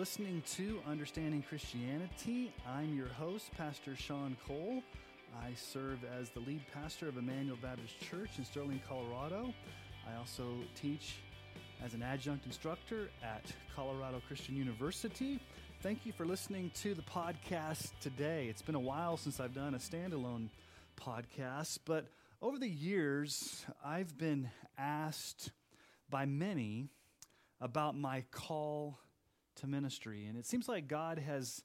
listening to Understanding Christianity. I'm your host, Pastor Sean Cole. I serve as the lead pastor of Emmanuel Baptist Church in Sterling, Colorado. I also teach as an adjunct instructor at Colorado Christian University. Thank you for listening to the podcast today. It's been a while since I've done a standalone podcast, but over the years, I've been asked by many about my call to ministry. And it seems like God has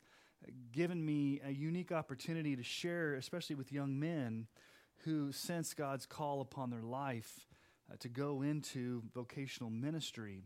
given me a unique opportunity to share, especially with young men who sense God's call upon their life uh, to go into vocational ministry.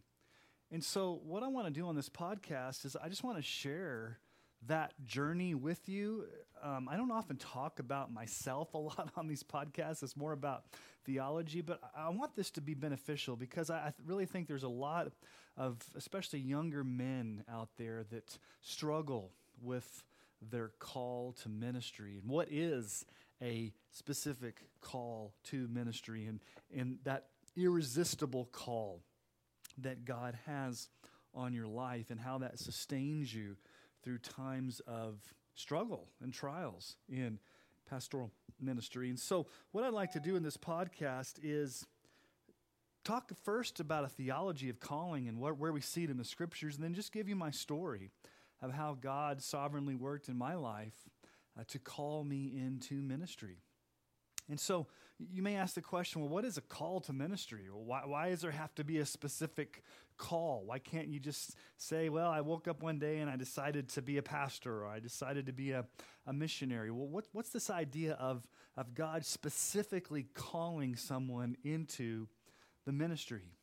And so, what I want to do on this podcast is I just want to share that journey with you. Um, I don't often talk about myself a lot on these podcasts. It's more about theology, but I want this to be beneficial because I really think there's a lot of, especially younger men out there, that struggle with their call to ministry and what is a specific call to ministry and, and that irresistible call that God has on your life and how that sustains you through times of struggle and trials in pastoral ministry. And so, what I'd like to do in this podcast is talk first about a theology of calling and where, where we see it in the scriptures, and then just give you my story of how God sovereignly worked in my life uh, to call me into ministry. And so you may ask the question well, what is a call to ministry? Why, why does there have to be a specific call? Why can't you just say, well, I woke up one day and I decided to be a pastor or I decided to be a, a missionary? Well, what, what's this idea of, of God specifically calling someone into the ministry?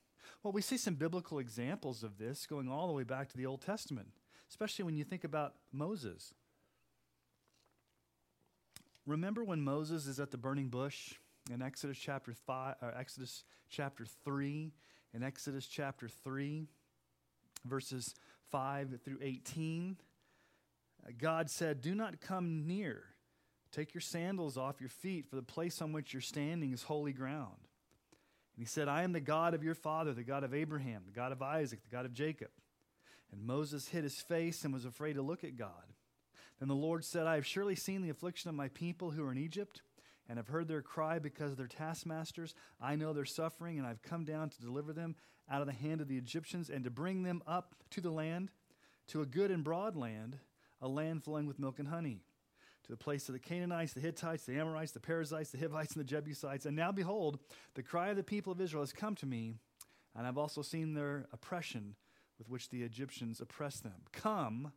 Well, we see some biblical examples of this going all the way back to the Old Testament, especially when you think about Moses. Remember when Moses is at the burning bush in Exodus chapter five, or Exodus chapter three, in Exodus chapter three, verses five through eighteen. Uh, God said, "Do not come near. Take your sandals off your feet, for the place on which you're standing is holy ground." And he said, I am the God of your father, the God of Abraham, the God of Isaac, the God of Jacob. And Moses hid his face and was afraid to look at God. Then the Lord said, I have surely seen the affliction of my people who are in Egypt, and have heard their cry because of their taskmasters. I know their suffering, and I've come down to deliver them out of the hand of the Egyptians and to bring them up to the land, to a good and broad land, a land flowing with milk and honey, to the place of the Canaanites, the Hittites, the Amorites, the Perizzites, the Hivites, and the Jebusites. And now behold, the cry of the people of Israel has come to me, and I've also seen their oppression with which the Egyptians oppress them. Come,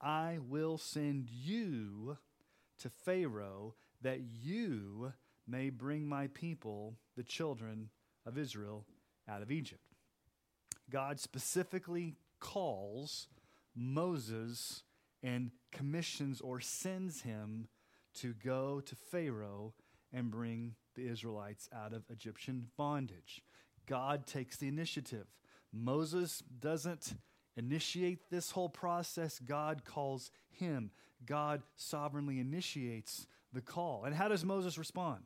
I will send you to Pharaoh that you may bring my people, the children of Israel, out of Egypt. God specifically calls Moses and commissions or sends him to go to Pharaoh and bring the Israelites out of Egyptian bondage. God takes the initiative. Moses doesn't initiate this whole process, God calls him. God sovereignly initiates the call. And how does Moses respond?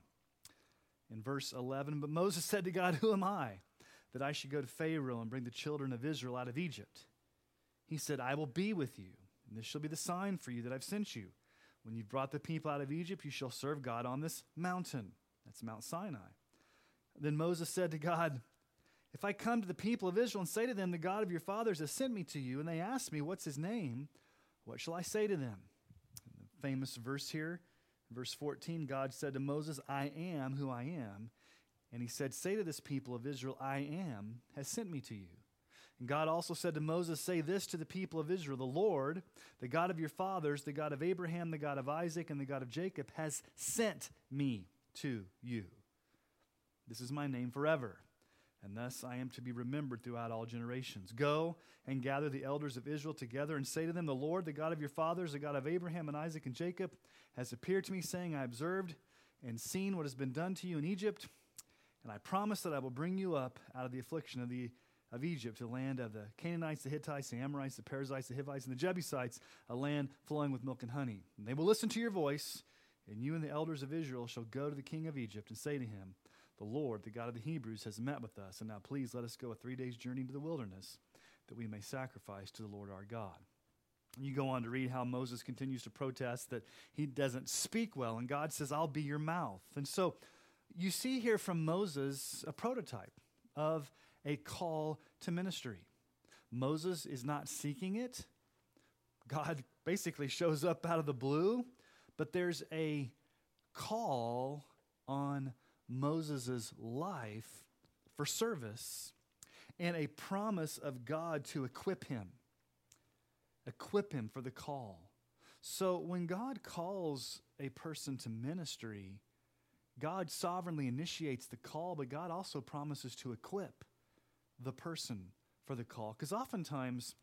In verse 11, but Moses said to God, Who am I that I should go to Pharaoh and bring the children of Israel out of Egypt? He said, I will be with you, and this shall be the sign for you that I've sent you. When you've brought the people out of Egypt, you shall serve God on this mountain. That's Mount Sinai. Then Moses said to God, if I come to the people of Israel and say to them, The God of your fathers has sent me to you, and they ask me, What's his name? What shall I say to them? the famous verse here, verse 14, God said to Moses, I am who I am. And he said, Say to this people of Israel, I am, has sent me to you. God also said to Moses, Say this to the people of Israel The Lord, the God of your fathers, the God of Abraham, the God of Isaac, and the God of Jacob, has sent me to you. This is my name forever and thus I am to be remembered throughout all generations. Go and gather the elders of Israel together and say to them, The Lord, the God of your fathers, the God of Abraham and Isaac and Jacob, has appeared to me, saying, I observed and seen what has been done to you in Egypt, and I promise that I will bring you up out of the affliction of, the, of Egypt the land of the Canaanites, the Hittites, the Amorites, the Perizzites, the Hivites, and the Jebusites, a land flowing with milk and honey. And they will listen to your voice, and you and the elders of Israel shall go to the king of Egypt and say to him, the Lord, the God of the Hebrews, has met with us, and now please let us go a three days' journey into the wilderness, that we may sacrifice to the Lord our God. You go on to read how Moses continues to protest that he doesn't speak well, and God says, I'll be your mouth. And so you see here from Moses a prototype of a call to ministry. Moses is not seeking it. God basically shows up out of the blue, but there's a call on Moses' life for service and a promise of God to equip him, equip him for the call. So when God calls a person to ministry, God sovereignly initiates the call, but God also promises to equip the person for the call. Because oftentimes,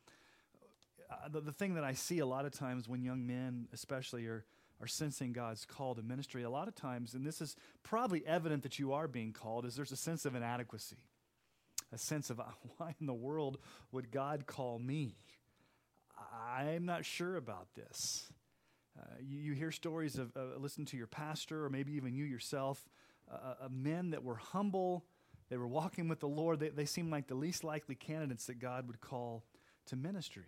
uh, the, the thing that I see a lot of times when young men, especially, are, are sensing God's call to ministry, a lot of times, and this is probably evident that you are being called, is there's a sense of inadequacy, a sense of why in the world would God call me? I'm not sure about this. Uh, you, you, hear stories of uh, listen to your pastor or maybe even you yourself, uh, uh, men that were humble, they were walking with the Lord. They, they seemed like the least likely candidates that God would call to ministry.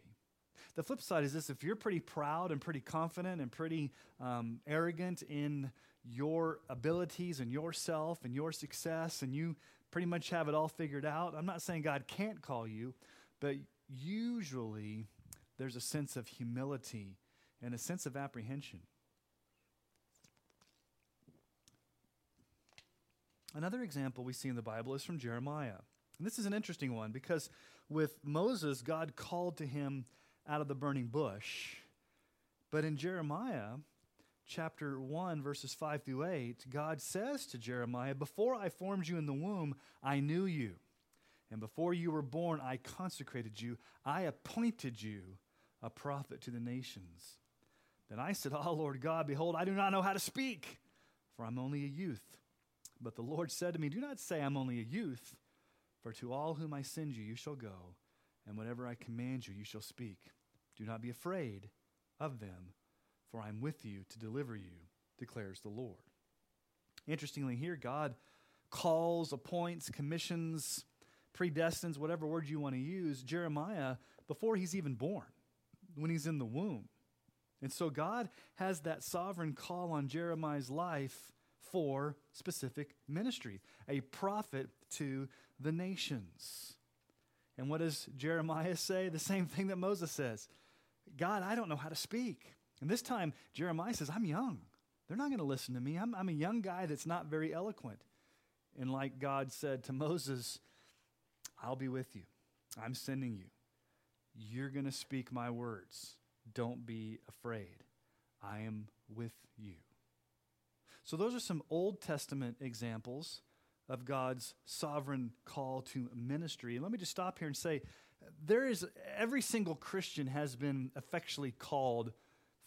The flip side is this if you're pretty proud and pretty confident and pretty um, arrogant in your abilities and yourself and your success, and you pretty much have it all figured out, I'm not saying God can't call you, but usually there's a sense of humility and a sense of apprehension. Another example we see in the Bible is from Jeremiah. And this is an interesting one because with Moses, God called to him out of the burning bush. But in Jeremiah, chapter 1, verses 5 through 8, God says to Jeremiah, Before I formed you in the womb, I knew you. And before you were born, I consecrated you. I appointed you a prophet to the nations. Then I said, Oh, Lord God, behold, I do not know how to speak, for I'm only a youth. But the Lord said to me, Do not say I'm only a youth, for to all whom I send you, you shall go, and whatever I command you, you shall speak. Do not be afraid of them, for I am with you to deliver you, declares the Lord. Interestingly, here, God calls, appoints, commissions, predestines, whatever word you want to use, Jeremiah before he's even born, when he's in the womb. And so God has that sovereign call on Jeremiah's life for specific ministry, a prophet to the nations. And what does Jeremiah say? The same thing that Moses says God, I don't know how to speak. And this time, Jeremiah says, I'm young. They're not going to listen to me. I'm, I'm a young guy that's not very eloquent. And like God said to Moses, I'll be with you. I'm sending you. You're going to speak my words. Don't be afraid. I am with you. So, those are some Old Testament examples of God's sovereign call to ministry. And let me just stop here and say there is every single Christian has been effectually called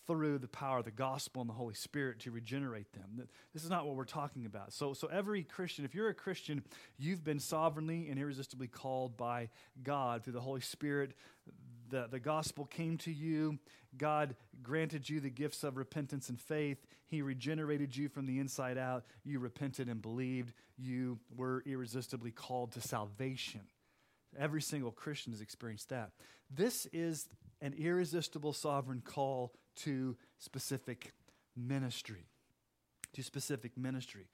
through the power of the gospel and the Holy Spirit to regenerate them. This is not what we're talking about. So, so every Christian, if you're a Christian, you've been sovereignly and irresistibly called by God through the Holy Spirit. The, the gospel came to you. God granted you the gifts of repentance and faith. He regenerated you from the inside out. You repented and believed. You were irresistibly called to salvation. Every single Christian has experienced that. This is an irresistible sovereign call to specific ministry. To specific ministry.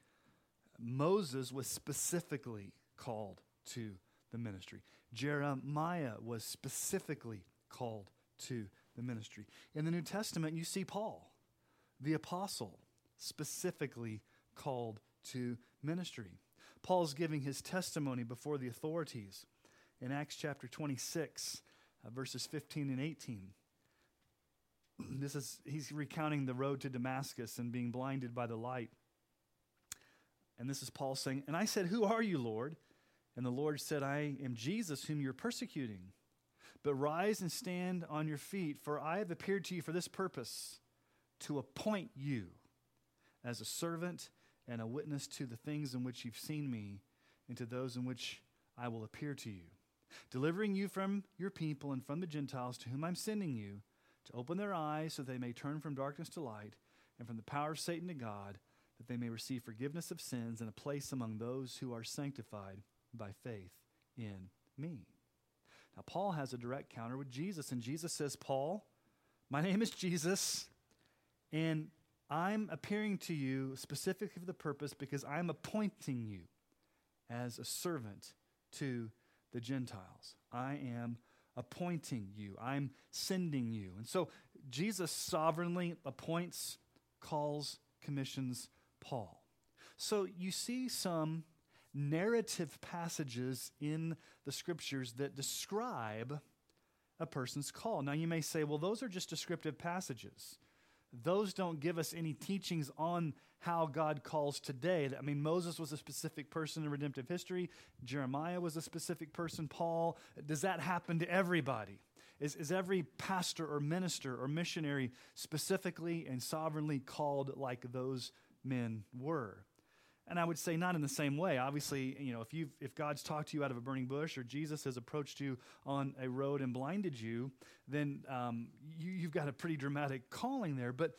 Moses was specifically called to the ministry. Jeremiah was specifically called to the ministry. In the New Testament, you see Paul, the apostle, specifically called to ministry. Paul's giving his testimony before the authorities in Acts chapter 26, uh, verses 15 and 18. This is, he's recounting the road to Damascus and being blinded by the light. And this is Paul saying, And I said, Who are you, Lord? And the Lord said, I am Jesus whom you're persecuting. But rise and stand on your feet, for I have appeared to you for this purpose to appoint you as a servant and a witness to the things in which you've seen me and to those in which I will appear to you, delivering you from your people and from the Gentiles to whom I'm sending you to open their eyes so they may turn from darkness to light and from the power of Satan to God, that they may receive forgiveness of sins and a place among those who are sanctified by faith in me. Now, Paul has a direct counter with Jesus, and Jesus says, Paul, My name is Jesus, and I'm appearing to you specifically for the purpose because I'm appointing you as a servant to the Gentiles. I am appointing you, I'm sending you. And so Jesus sovereignly appoints, calls, commissions Paul. So you see some narrative passages in the scriptures that describe a person's call. Now you may say, well, those are just descriptive passages. Those don't give us any teachings on how God calls today. I mean, Moses was a specific person in redemptive history, Jeremiah was a specific person, Paul. Does that happen to everybody? Is, is every pastor or minister or missionary specifically and sovereignly called like those men were? And I would say not in the same way. Obviously, you know, if you if God's talked to you out of a burning bush or Jesus has approached you on a road and blinded you, then um, you, you've got a pretty dramatic calling there. But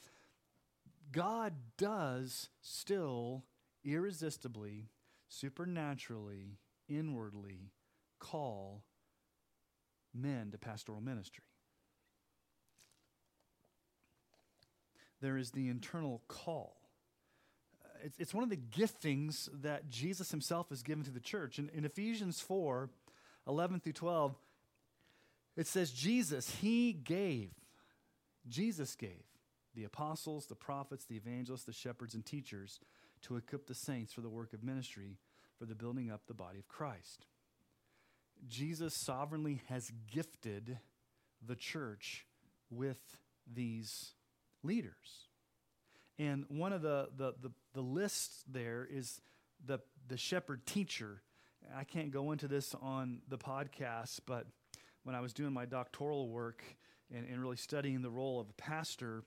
God does still irresistibly, supernaturally, inwardly call men to pastoral ministry. There is the internal call. It's, it's one of the giftings that Jesus himself has given to the church. In, in Ephesians 4 11 through 12, it says, Jesus, he gave, Jesus gave the apostles, the prophets, the evangelists, the shepherds, and teachers to equip the saints for the work of ministry, for the building up the body of Christ. Jesus sovereignly has gifted the church with these leaders. And one of the, the, the, the lists there is the, the shepherd teacher. I can't go into this on the podcast, but when I was doing my doctoral work and, and really studying the role of a pastor,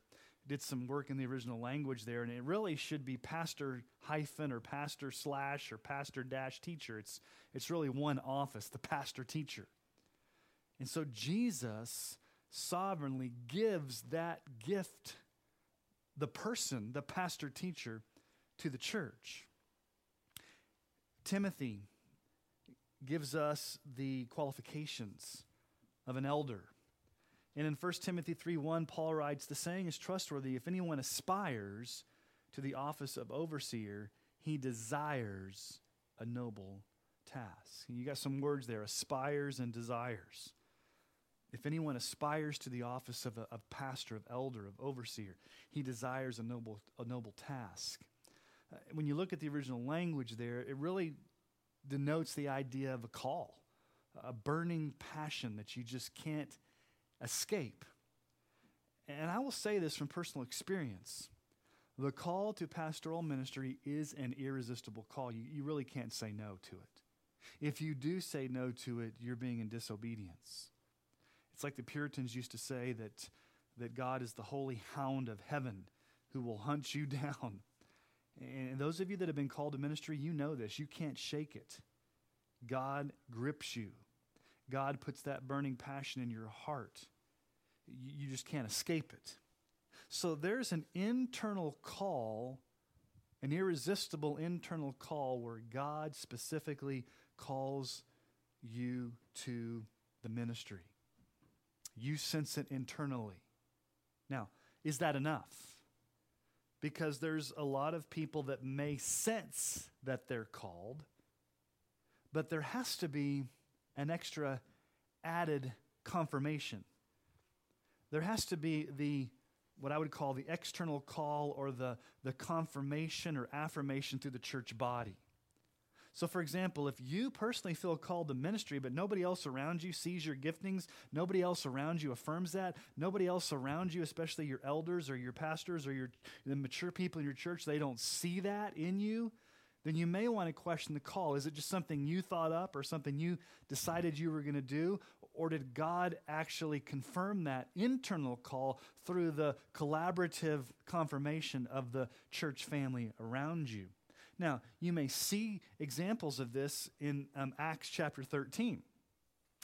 did some work in the original language there, and it really should be pastor hyphen or pastor slash or pastor dash teacher. It's, it's really one office, the pastor teacher. And so Jesus sovereignly gives that gift, the person, the pastor teacher, to the church. Timothy gives us the qualifications of an elder. And in 1 Timothy 3 1, Paul writes, The saying is trustworthy. If anyone aspires to the office of overseer, he desires a noble task. You got some words there aspires and desires. If anyone aspires to the office of a of pastor, of elder, of overseer, he desires a noble, a noble task. Uh, when you look at the original language there, it really denotes the idea of a call, a burning passion that you just can't escape. And I will say this from personal experience. The call to pastoral ministry is an irresistible call. You, you really can't say no to it. If you do say no to it, you're being in disobedience. It's like the Puritans used to say that, that God is the holy hound of heaven who will hunt you down. And those of you that have been called to ministry, you know this. You can't shake it. God grips you, God puts that burning passion in your heart you just can't escape it. So there's an internal call, an irresistible internal call where God specifically calls you to the ministry. You sense it internally. Now, is that enough? Because there's a lot of people that may sense that they're called, but there has to be an extra added confirmation there has to be the what I would call the external call or the, the confirmation or affirmation through the church body. So, for example, if you personally feel called to ministry, but nobody else around you sees your giftings, nobody else around you affirms that, nobody else around you, especially your elders or your pastors or your the mature people in your church, they don't see that in you, then you may want to question the call. Is it just something you thought up or something you decided you were going to do? Or did God actually confirm that internal call through the collaborative confirmation of the church family around you? Now, you may see examples of this in um, Acts chapter 13.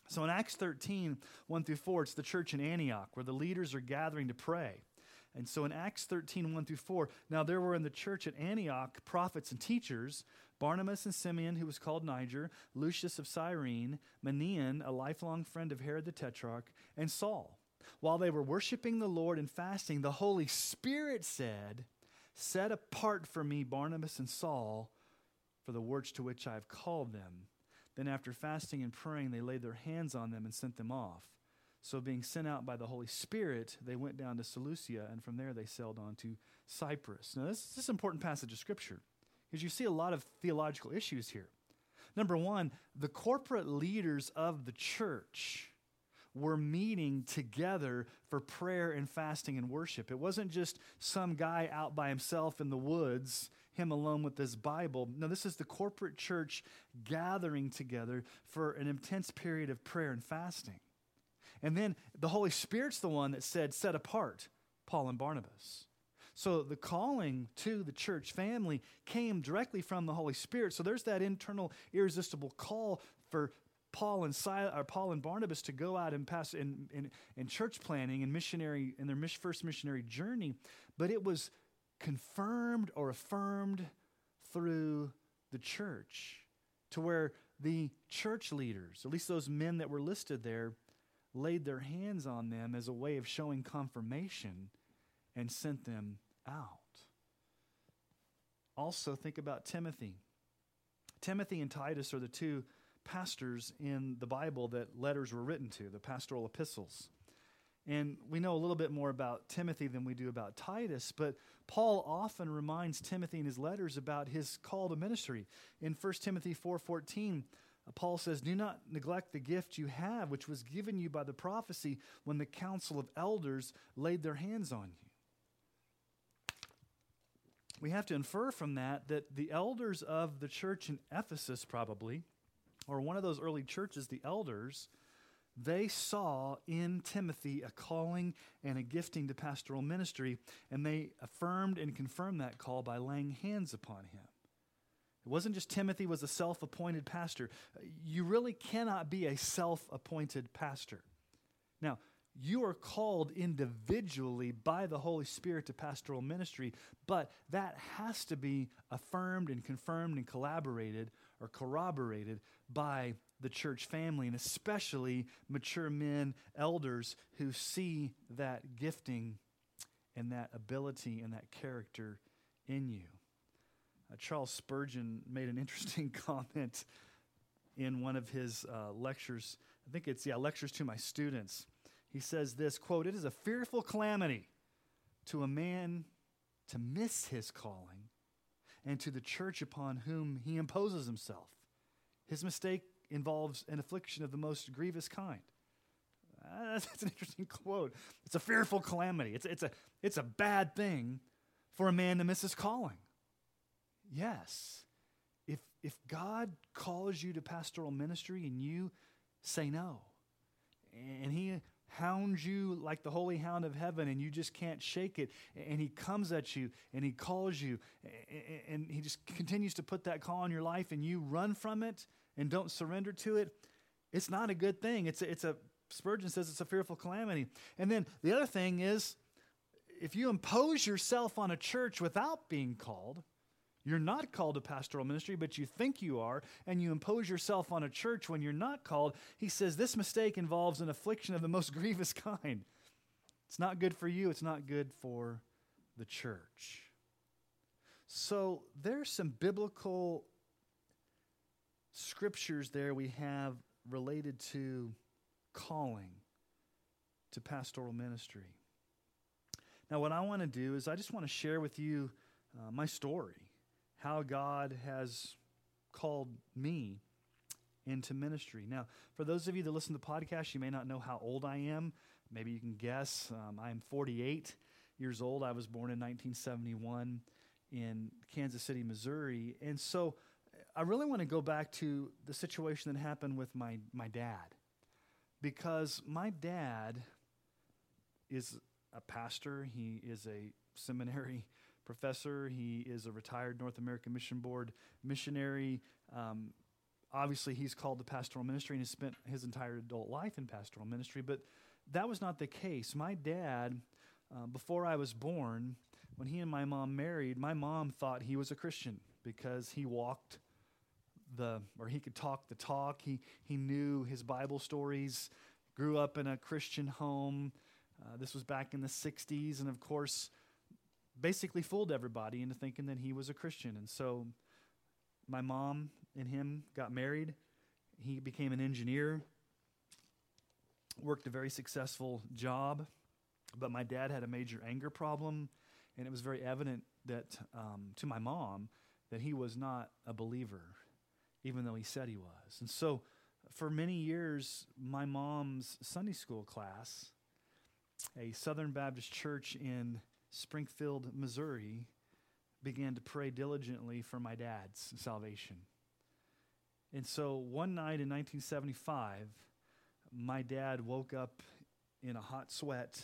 So in Acts 13, 1 through 4, it's the church in Antioch where the leaders are gathering to pray. And so in Acts 13, 1 through 4, now there were in the church at Antioch prophets and teachers Barnabas and Simeon, who was called Niger, Lucius of Cyrene, Manaen, a lifelong friend of Herod the Tetrarch, and Saul. While they were worshiping the Lord and fasting, the Holy Spirit said, Set apart for me Barnabas and Saul for the works to which I have called them. Then, after fasting and praying, they laid their hands on them and sent them off. So, being sent out by the Holy Spirit, they went down to Seleucia, and from there they sailed on to Cyprus. Now, this, this is an important passage of Scripture because you see a lot of theological issues here. Number one, the corporate leaders of the church were meeting together for prayer and fasting and worship. It wasn't just some guy out by himself in the woods, him alone with his Bible. No, this is the corporate church gathering together for an intense period of prayer and fasting. And then the Holy Spirit's the one that said, set apart Paul and Barnabas. So the calling to the church family came directly from the Holy Spirit. So there's that internal irresistible call for Paul and Silas, or Paul and Barnabas to go out and pass in, in, in church planting and missionary in their first missionary journey, but it was confirmed or affirmed through the church to where the church leaders, at least those men that were listed there, laid their hands on them as a way of showing confirmation and sent them out. Also, think about Timothy. Timothy and Titus are the two pastors in the Bible that letters were written to, the pastoral epistles. And we know a little bit more about Timothy than we do about Titus, but Paul often reminds Timothy in his letters about his call to ministry. In 1 Timothy 4:14, uh, Paul says, "Do not neglect the gift you have which was given you by the prophecy when the council of elders laid their hands on you." We have to infer from that that the elders of the church in Ephesus probably or one of those early churches, the elders, they saw in Timothy a calling and a gifting to pastoral ministry, and they affirmed and confirmed that call by laying hands upon him. It wasn't just Timothy was a self-appointed pastor. You really cannot be a self-appointed pastor. Now, you are called individually by the Holy Spirit to pastoral ministry, but that has to be affirmed and confirmed and collaborated or corroborated by the church family, and especially mature men, elders who see that gifting and that ability and that character in you. Uh, Charles Spurgeon made an interesting comment in one of his uh, lectures. I think it's, yeah, lectures to my students. He says this quote, It is a fearful calamity to a man to miss his calling and to the church upon whom he imposes himself. His mistake involves an affliction of the most grievous kind. Uh, that's an interesting quote. It's a fearful calamity. It's, it's, a, it's a bad thing for a man to miss his calling. Yes. If, if God calls you to pastoral ministry and you say no, and he hounds you like the holy hound of heaven and you just can't shake it. And he comes at you and he calls you and he just continues to put that call on your life and you run from it and don't surrender to it. It's not a good thing. It's a, it's a spurgeon says it's a fearful calamity. And then the other thing is if you impose yourself on a church without being called you're not called to pastoral ministry, but you think you are, and you impose yourself on a church when you're not called. He says this mistake involves an affliction of the most grievous kind. It's not good for you, it's not good for the church. So there's some biblical scriptures there we have related to calling to pastoral ministry. Now, what I want to do is I just want to share with you uh, my story how God has called me into ministry. Now, for those of you that listen to the podcast, you may not know how old I am. Maybe you can guess. Um, I'm 48 years old. I was born in 1971 in Kansas City, Missouri. And so I really want to go back to the situation that happened with my, my dad. Because my dad is a pastor, he is a seminary professor. He is a retired North American Mission Board missionary. Um, obviously, he's called to pastoral ministry and has spent his entire adult life in pastoral ministry, but that was not the case. My dad, uh, before I was born, when he and my mom married, my mom thought he was a Christian because he walked the, or he could talk the talk. He, he knew his Bible stories, grew up in a Christian home, Uh, this was back in the 60s, and of course, basically fooled everybody into thinking that he was a Christian. And so my mom and him got married. He became an engineer, worked a very successful job, but my dad had a major anger problem, and it was very evident that um, to my mom that he was not a believer, even though he said he was. And so for many years, my mom's Sunday school class, a Southern Baptist church in Springfield, Missouri, began to pray diligently for my dad's salvation. And so one night in 1975, my dad woke up in a hot sweat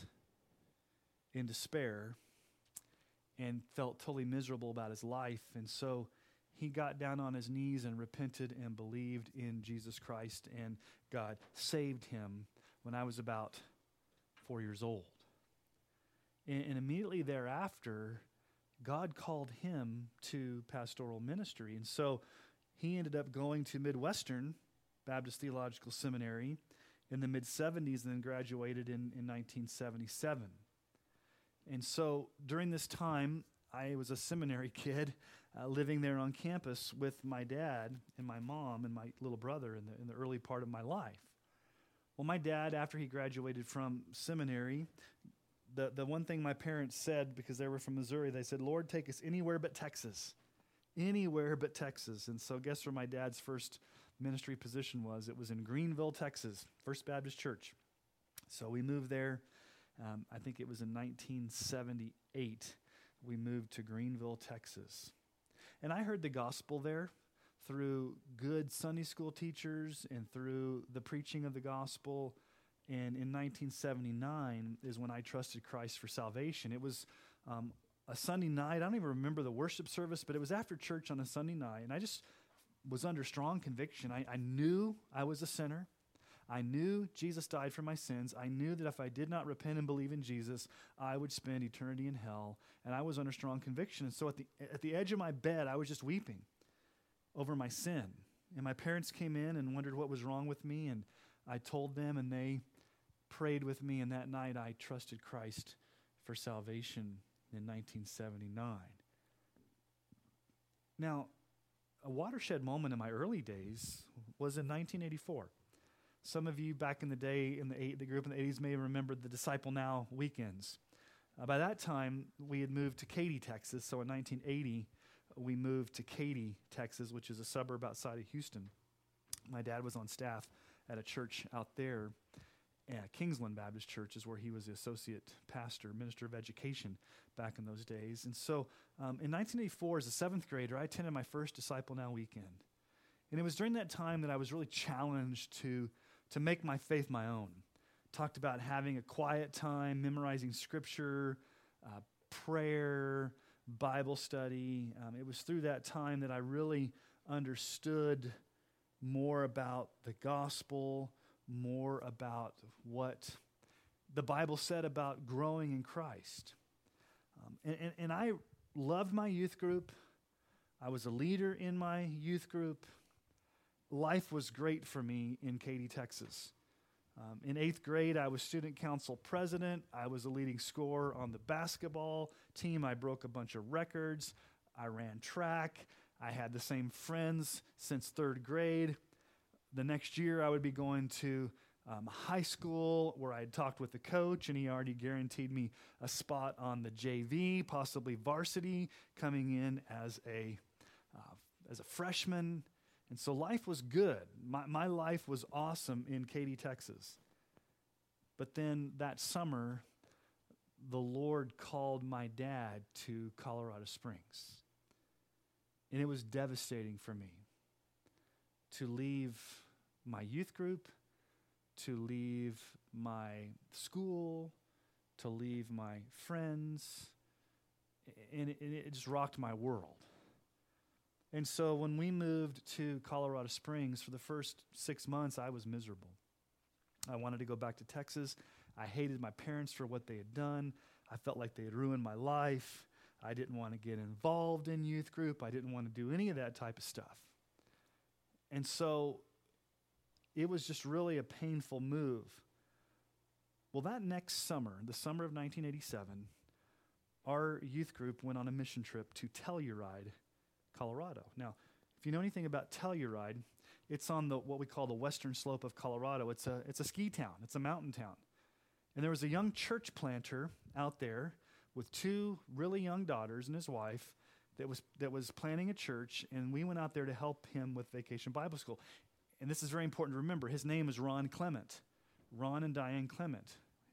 in despair and felt totally miserable about his life. And so he got down on his knees and repented and believed in Jesus Christ, and God saved him when I was about four years old. And, immediately thereafter, God called him to pastoral ministry. And so he ended up going to Midwestern Baptist Theological Seminary in the mid 70s and then graduated in, in 1977. And so during this time, I was a seminary kid uh, living there on campus with my dad and my mom and my little brother in the, in the early part of my life. Well, my dad, after he graduated from seminary, the, the one thing my parents said, because they were from Missouri, they said, Lord, take us anywhere but Texas. Anywhere but Texas. And so, guess where my dad's first ministry position was? It was in Greenville, Texas, First Baptist Church. So we moved there. Um, I think it was in 1978. We moved to Greenville, Texas. And I heard the gospel there through good Sunday school teachers and through the preaching of the gospel. And in 1979 is when I trusted Christ for salvation. It was um, a Sunday night. I don't even remember the worship service, but it was after church on a Sunday night. And I just was under strong conviction. I, I knew I was a sinner. I knew Jesus died for my sins. I knew that if I did not repent and believe in Jesus, I would spend eternity in hell. And I was under strong conviction. And so at the, at the edge of my bed, I was just weeping over my sin. And my parents came in and wondered what was wrong with me. And I told them, and they prayed with me. And that night, I trusted Christ for salvation in 1979. Now, a watershed moment in my early days was in 1984. Some of you back in the day, in the, eight, the group in the 80s, may remember the Disciple Now weekends. Uh, by that time, we had moved to Katy, Texas. So in 1980, we moved to Katy, Texas, which is a suburb outside of Houston. My dad was on staff at a church out there. Uh, Kingsland Baptist Church is where he was the associate pastor, minister of education back in those days. And so um, in 1984, as a seventh grader, I attended my first Disciple Now weekend. And it was during that time that I was really challenged to to make my faith my own. Talked about having a quiet time, memorizing scripture, uh, prayer, Bible study. Um, it was through that time that I really understood more about the gospel, more about what the Bible said about growing in Christ. Um, and, and, and I loved my youth group. I was a leader in my youth group life was great for me in Katy, Texas. Um, in eighth grade, I was student council president. I was a leading scorer on the basketball team. I broke a bunch of records. I ran track. I had the same friends since third grade. The next year, I would be going to um, high school where I had talked with the coach, and he already guaranteed me a spot on the JV, possibly varsity, coming in as a uh, as a freshman and so life was good. My, my life was awesome in Katy, Texas. But then that summer, the Lord called my dad to Colorado Springs. And it was devastating for me to leave my youth group, to leave my school, to leave my friends. And it, it just rocked my world. And so when we moved to Colorado Springs for the first six months, I was miserable. I wanted to go back to Texas. I hated my parents for what they had done. I felt like they had ruined my life. I didn't want to get involved in youth group. I didn't want to do any of that type of stuff. And so it was just really a painful move. Well, that next summer, the summer of 1987, our youth group went on a mission trip to Telluride, Colorado. Now, if you know anything about Telluride, it's on the what we call the western slope of Colorado. It's a it's a ski town. It's a mountain town. And there was a young church planter out there with two really young daughters and his wife that was that was planning a church and we went out there to help him with vacation Bible school. And this is very important to remember. His name is Ron Clement. Ron and Diane Clement.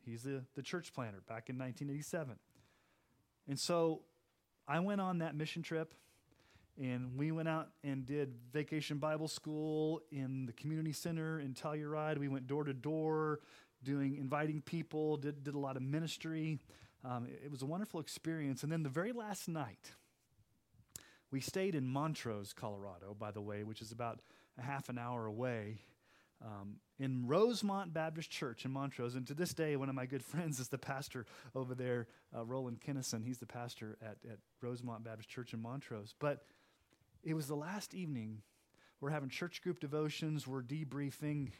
He's the, the church planter back in 1987. And so I went on that mission trip and we went out and did vacation Bible school in the community center in Telluride. We went door to door, doing inviting people, did, did a lot of ministry. Um, it, it was a wonderful experience. And then the very last night, we stayed in Montrose, Colorado, by the way, which is about a half an hour away. Um, in Rosemont Baptist Church in Montrose. And to this day, one of my good friends is the pastor over there, uh, Roland Kinnison. He's the pastor at, at Rosemont Baptist Church in Montrose. But it was the last evening. We're having church group devotions, we're debriefing.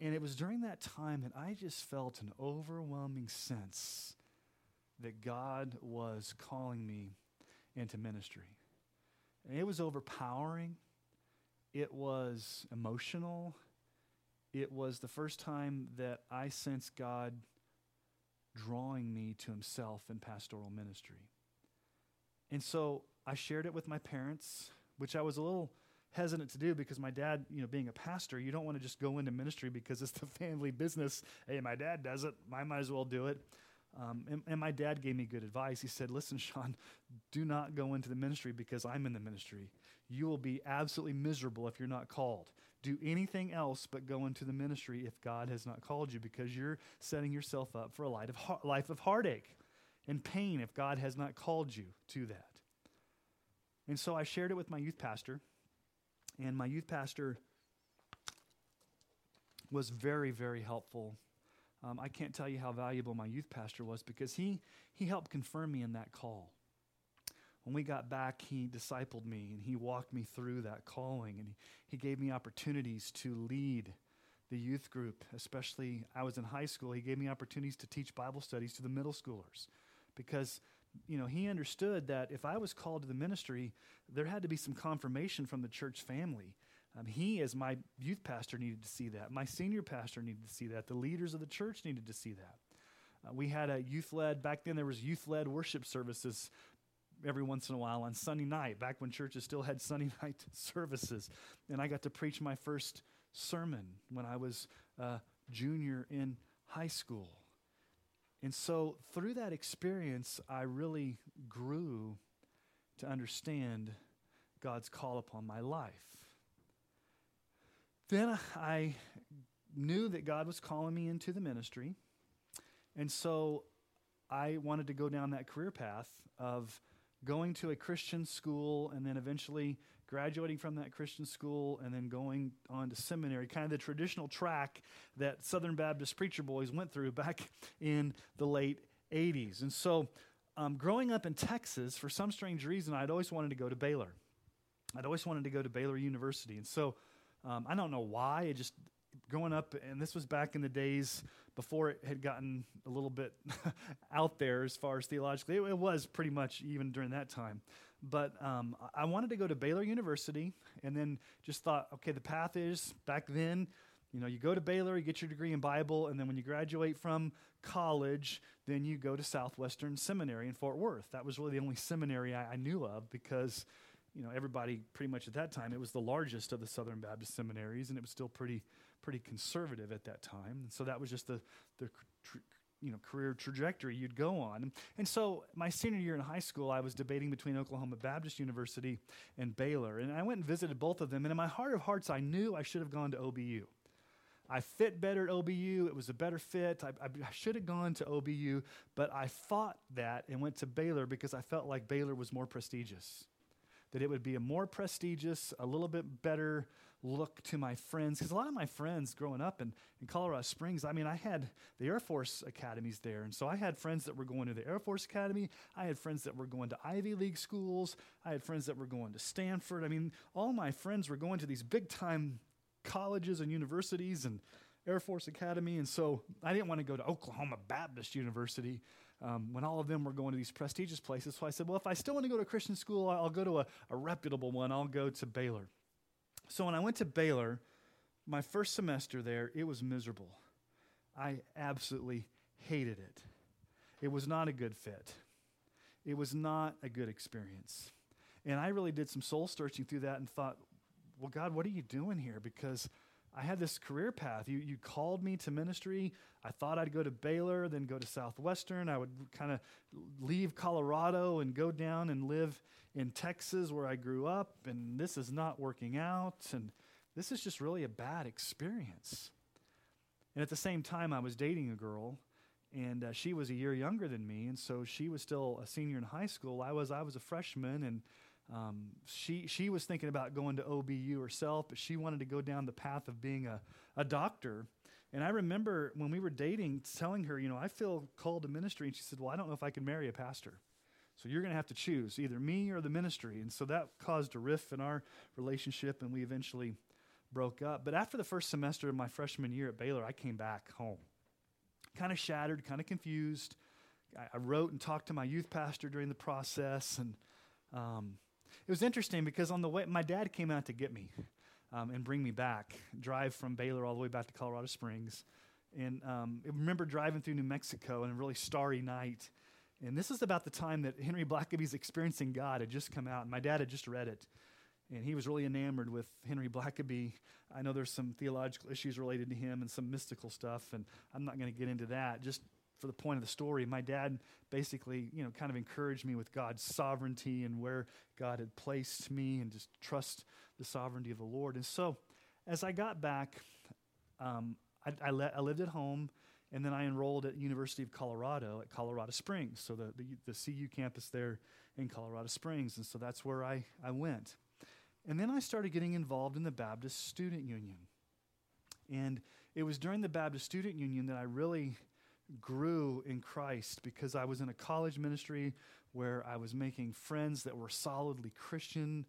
And it was during that time that I just felt an overwhelming sense that God was calling me into ministry. And it was overpowering, it was emotional. It was the first time that I sensed God drawing me to Himself in pastoral ministry. And so I shared it with my parents, which I was a little hesitant to do because my dad, you know, being a pastor, you don't want to just go into ministry because it's the family business. Hey, my dad does it. I might as well do it. Um, and, and, my dad gave me good advice. He said, Listen, Sean, do not go into the ministry because I'm in the ministry. You will be absolutely miserable if you're not called. Do anything else but go into the ministry if God has not called you because you're setting yourself up for a life of, life of heartache and pain if God has not called you to that. And so I shared it with my youth pastor, and my youth pastor was very, very helpful um, I can't tell you how valuable my youth pastor was because he, he helped confirm me in that call. When we got back, he discipled me and he walked me through that calling and he, he gave me opportunities to lead the youth group, especially I was in high school. He gave me opportunities to teach Bible studies to the middle schoolers because you know, he understood that if I was called to the ministry, there had to be some confirmation from the church family um, he, as my youth pastor, needed to see that. My senior pastor needed to see that. The leaders of the church needed to see that. Uh, we had a youth led, back then there was youth led worship services every once in a while on Sunday night, back when churches still had Sunday night services. And I got to preach my first sermon when I was a junior in high school. And so through that experience, I really grew to understand God's call upon my life. Then I knew that God was calling me into the ministry. And so I wanted to go down that career path of going to a Christian school and then eventually graduating from that Christian school and then going on to seminary, kind of the traditional track that Southern Baptist preacher boys went through back in the late 80s. And so, um, growing up in Texas, for some strange reason, I'd always wanted to go to Baylor. I'd always wanted to go to Baylor University. And so, um, I don't know why. It just growing up, and this was back in the days before it had gotten a little bit out there as far as theologically. It, it, was pretty much even during that time. But um, I wanted to go to Baylor University, and then just thought, okay, the path is back then. You know, you go to Baylor, you get your degree in Bible, and then when you graduate from college, then you go to Southwestern Seminary in Fort Worth. That was really the only seminary I, I knew of because you know, everybody pretty much at that time, it was the largest of the Southern Baptist seminaries, and it was still pretty, pretty conservative at that time. And so that was just the, the you know, career trajectory you'd go on. And so my senior year in high school, I was debating between Oklahoma Baptist University and Baylor. And I went and visited both of them. And in my heart of hearts, I knew I should have gone to OBU. I fit better at OBU. It was a better fit. I, I should have gone to OBU, but I fought that and went to Baylor because I felt like Baylor was more prestigious that it would be a more prestigious, a little bit better look to my friends. Because a lot of my friends growing up in, in Colorado Springs, I mean, I had the Air Force academies there. And so I had friends that were going to the Air Force Academy. I had friends that were going to Ivy League schools. I had friends that were going to Stanford. I mean, all my friends were going to these big time colleges and universities. And Air Force Academy. And so I didn't want to go to Oklahoma Baptist University um, when all of them were going to these prestigious places. So I said, well, if I still want to go to Christian school, I'll go to a, a reputable one. I'll go to Baylor. So when I went to Baylor, my first semester there, it was miserable. I absolutely hated it. It was not a good fit. It was not a good experience. And I really did some soul searching through that and thought, well, God, what are you doing here? Because I had this career path. You, you called me to ministry. I thought I'd go to Baylor, then go to Southwestern. I would kind of leave Colorado and go down and live in Texas where I grew up. And this is not working out. And this is just really a bad experience. And at the same time, I was dating a girl, and uh, she was a year younger than me, and so she was still a senior in high school. I was I was a freshman, and um, she she was thinking about going to OBU herself, but she wanted to go down the path of being a, a doctor. And I remember when we were dating, telling her, you know, I feel called to ministry, and she said, "Well, I don't know if I can marry a pastor." So you're going to have to choose either me or the ministry. And so that caused a rift in our relationship, and we eventually broke up. But after the first semester of my freshman year at Baylor, I came back home. Kind of shattered, kind of confused. I, I, wrote and talked to my youth pastor during the process. And um, it was interesting because on the way, my dad came out to get me um, and bring me back, drive from Baylor all the way back to Colorado Springs. And um, I remember driving through New Mexico on a really starry night. And this is about the time that Henry Blackaby's Experiencing God had just come out. And my dad had just read it and he was really enamored with Henry Blackaby. I know there's some theological issues related to him and some mystical stuff, and I'm not going to get into that. Just for the point of the story, my dad basically, you know, kind of encouraged me with God's sovereignty and where God had placed me, and just trust the sovereignty of the Lord. And so, as I got back, um, I, I, le- I lived at home and then I enrolled at University of Colorado at Colorado Springs, so the, the, the, CU campus there in Colorado Springs. And so that's where I, I went. And then I started getting involved in the Baptist Student Union. And it was during the Baptist Student Union that I really grew in Christ because I was in a college ministry where I was making friends that were solidly Christian.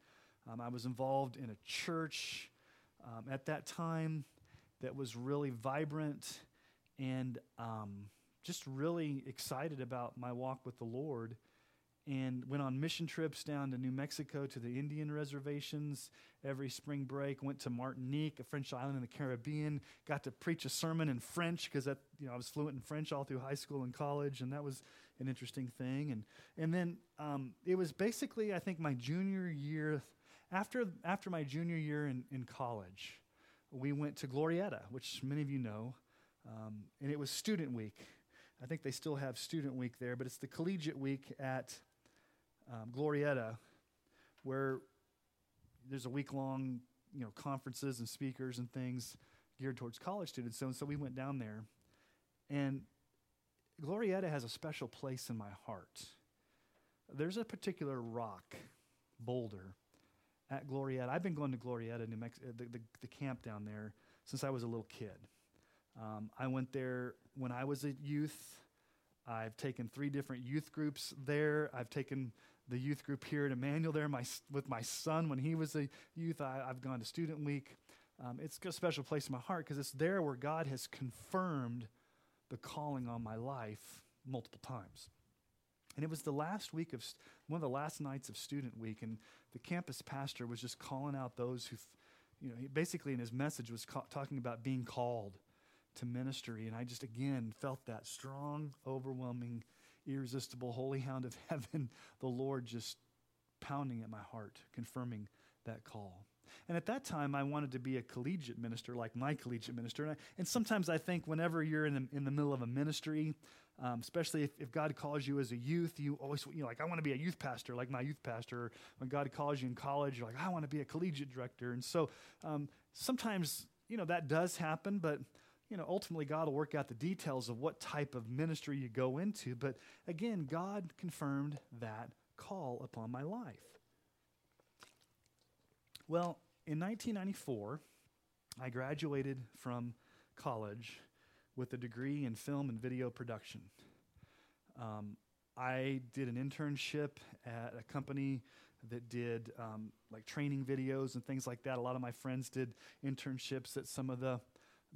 Um, I was involved in a church um, at that time that was really vibrant and um, just really excited about my walk with the Lord and went on mission trips down to New Mexico to the Indian reservations every spring break. Went to Martinique, a French island in the Caribbean. Got to preach a sermon in French because you know I was fluent in French all through high school and college, and that was an interesting thing. And and then um, it was basically I think my junior year after after my junior year in, in college, we went to Glorieta, which many of you know, um, and it was student week. I think they still have student week there, but it's the collegiate week at um, Glorieta, where there's a week long, you know, conferences and speakers and things geared towards college students. So, and so we went down there, and Glorieta has a special place in my heart. There's a particular rock, boulder, at Glorieta. I've been going to Glorieta, New Mexico, the, the, the camp down there, since I was a little kid. Um, I went there when I was a youth. I've taken three different youth groups there. I've taken the youth group here at Emmanuel there my, with my son when he was a youth. I, have gone to Student Week. Um, it's a special place in my heart because it's there where God has confirmed the calling on my life multiple times. And it was the last week of one of the last nights of Student Week, and the campus pastor was just calling out those who, you know, he basically in his message was ca- talking about being called to ministry. And I just again felt that strong, overwhelming irresistible holy hound of heaven, the Lord just pounding at my heart, confirming that call. And at that time, I wanted to be a collegiate minister, like my collegiate minister. And, I, and sometimes I think whenever you're in the, in the middle of a ministry, um, especially if, if, God calls you as a youth, you always, you know, like, I want to be a youth pastor, like my youth pastor. When God calls you in college, you're like, I want to be a collegiate director. And so um, sometimes, you know, that does happen, but you know, ultimately God will work out the details of what type of ministry you go into. But again, God confirmed that call upon my life. Well, in 1994, I graduated from college with a degree in film and video production. Um, I did an internship at a company that did um, like training videos and things like that. A lot of my friends did internships at some of the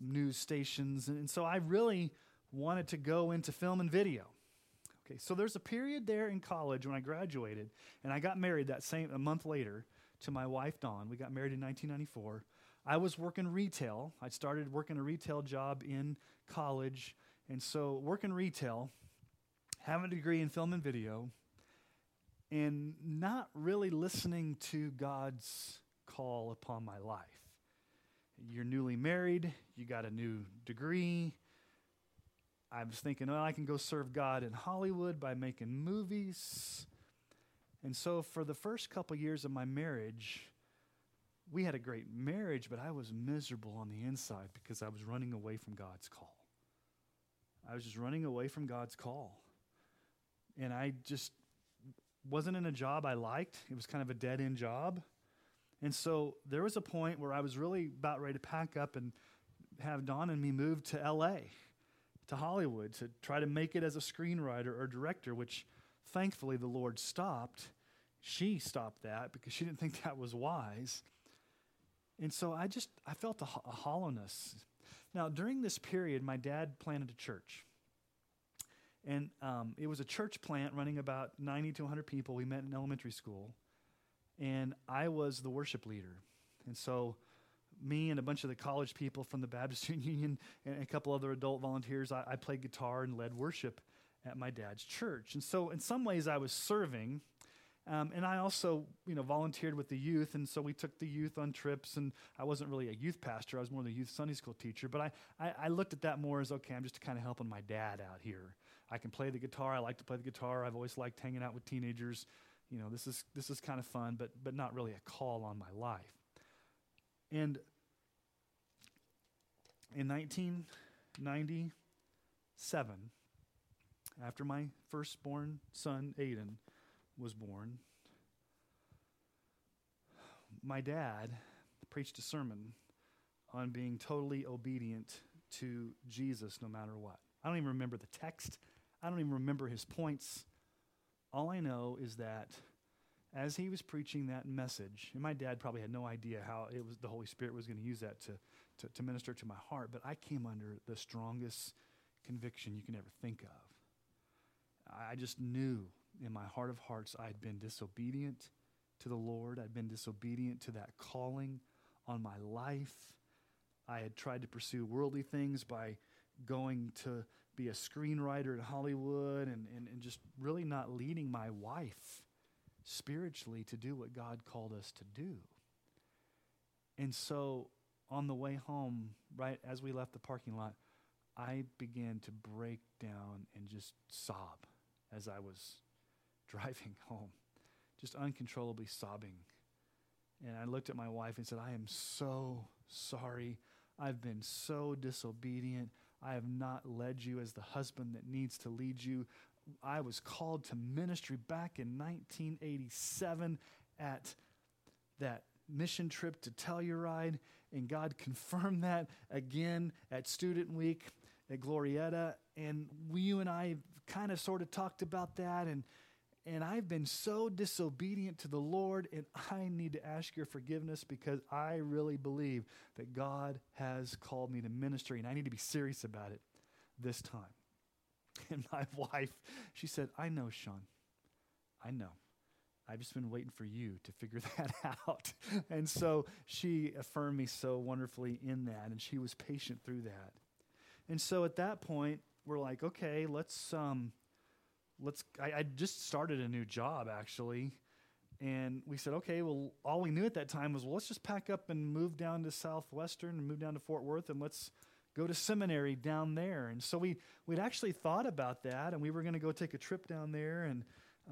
news stations. And, so I really wanted to go into film and video. Okay, so there's a period there in college when I graduated, and I got married that same a month later to my wife Dawn. We got married in 1994. I was working retail. I started working a retail job in college, and so working retail, having a degree in film and video, and not really listening to God's call upon my life. You're newly married, you got a new degree, I was thinking, well, I can go serve God in Hollywood by making movies. And so for the first couple years of my marriage, we had a great marriage, but I was miserable on the inside because I was running away from God's call. I was just running away from God's call. And I just wasn't in a job I liked. It was kind of a dead end job. And so there was a point where I was really about ready to pack up and have Dawn and me move to LA to Hollywood to try to make it as a screenwriter or director, which thankfully the Lord stopped. She stopped that because she didn't think that was wise. And so I just, I felt a, a hollowness. Now, during this period, my dad planted a church. And um, it was a church plant running about 90 to 100 people. We met in elementary school. And I was the worship leader. And so me and a bunch of the college people from the Baptist Union and a couple other adult volunteers, I, I played guitar and led worship at my dad's church. And so, in some ways, I was serving. Um, and I also, you know, volunteered with the youth, and so we took the youth on trips. And I wasn't really a youth pastor; I was more the youth Sunday school teacher. But I, I, I looked at that more as okay, I'm just kind of helping my dad out here. I can play the guitar. I like to play the guitar. I've always liked hanging out with teenagers. You know, this is this is kind of fun, but but not really a call on my life. And in 1997, after my firstborn son, Aiden, was born, my dad preached a sermon on being totally obedient to Jesus no matter what. I don't even remember the text, I don't even remember his points. All I know is that as he was preaching that message, and my dad probably had no idea how it was the Holy Spirit was going to use that to, to, to minister to my heart, but I came under the strongest conviction you can ever think of. I just knew in my heart of hearts I'd been disobedient to the Lord, I'd been disobedient to that calling on my life. I had tried to pursue worldly things by going to be a screenwriter in Hollywood and, and, and just really not leading my wife spiritually to do what God called us to do. And so on the way home, right as we left the parking lot, I began to break down and just sob as I was driving home, just uncontrollably sobbing. And I looked at my wife and said, I am so sorry. I've been so disobedient. I have not led you as the husband that needs to lead you. I was called to ministry back in 1987 at that mission trip to Telluride, and God confirmed that again at Student Week at Glorieta. And we, you and I kind of sort of talked about that, and and I've been so disobedient to the Lord, and I need to ask your forgiveness because I really believe that God has called me to ministry, and I need to be serious about it this time. And my wife, she said, I know, Sean. I know. I've just been waiting for you to figure that out. and so she affirmed me so wonderfully in that, and she was patient through that. And so at that point, we're like, okay, let's um, let's. I, I just started a new job actually, and we said, okay, well, all we knew at that time was, well, let's just pack up and move down to Southwestern and move down to Fort Worth, and let's go to seminary down there. And so we we'd actually thought about that, and we were going to go take a trip down there, and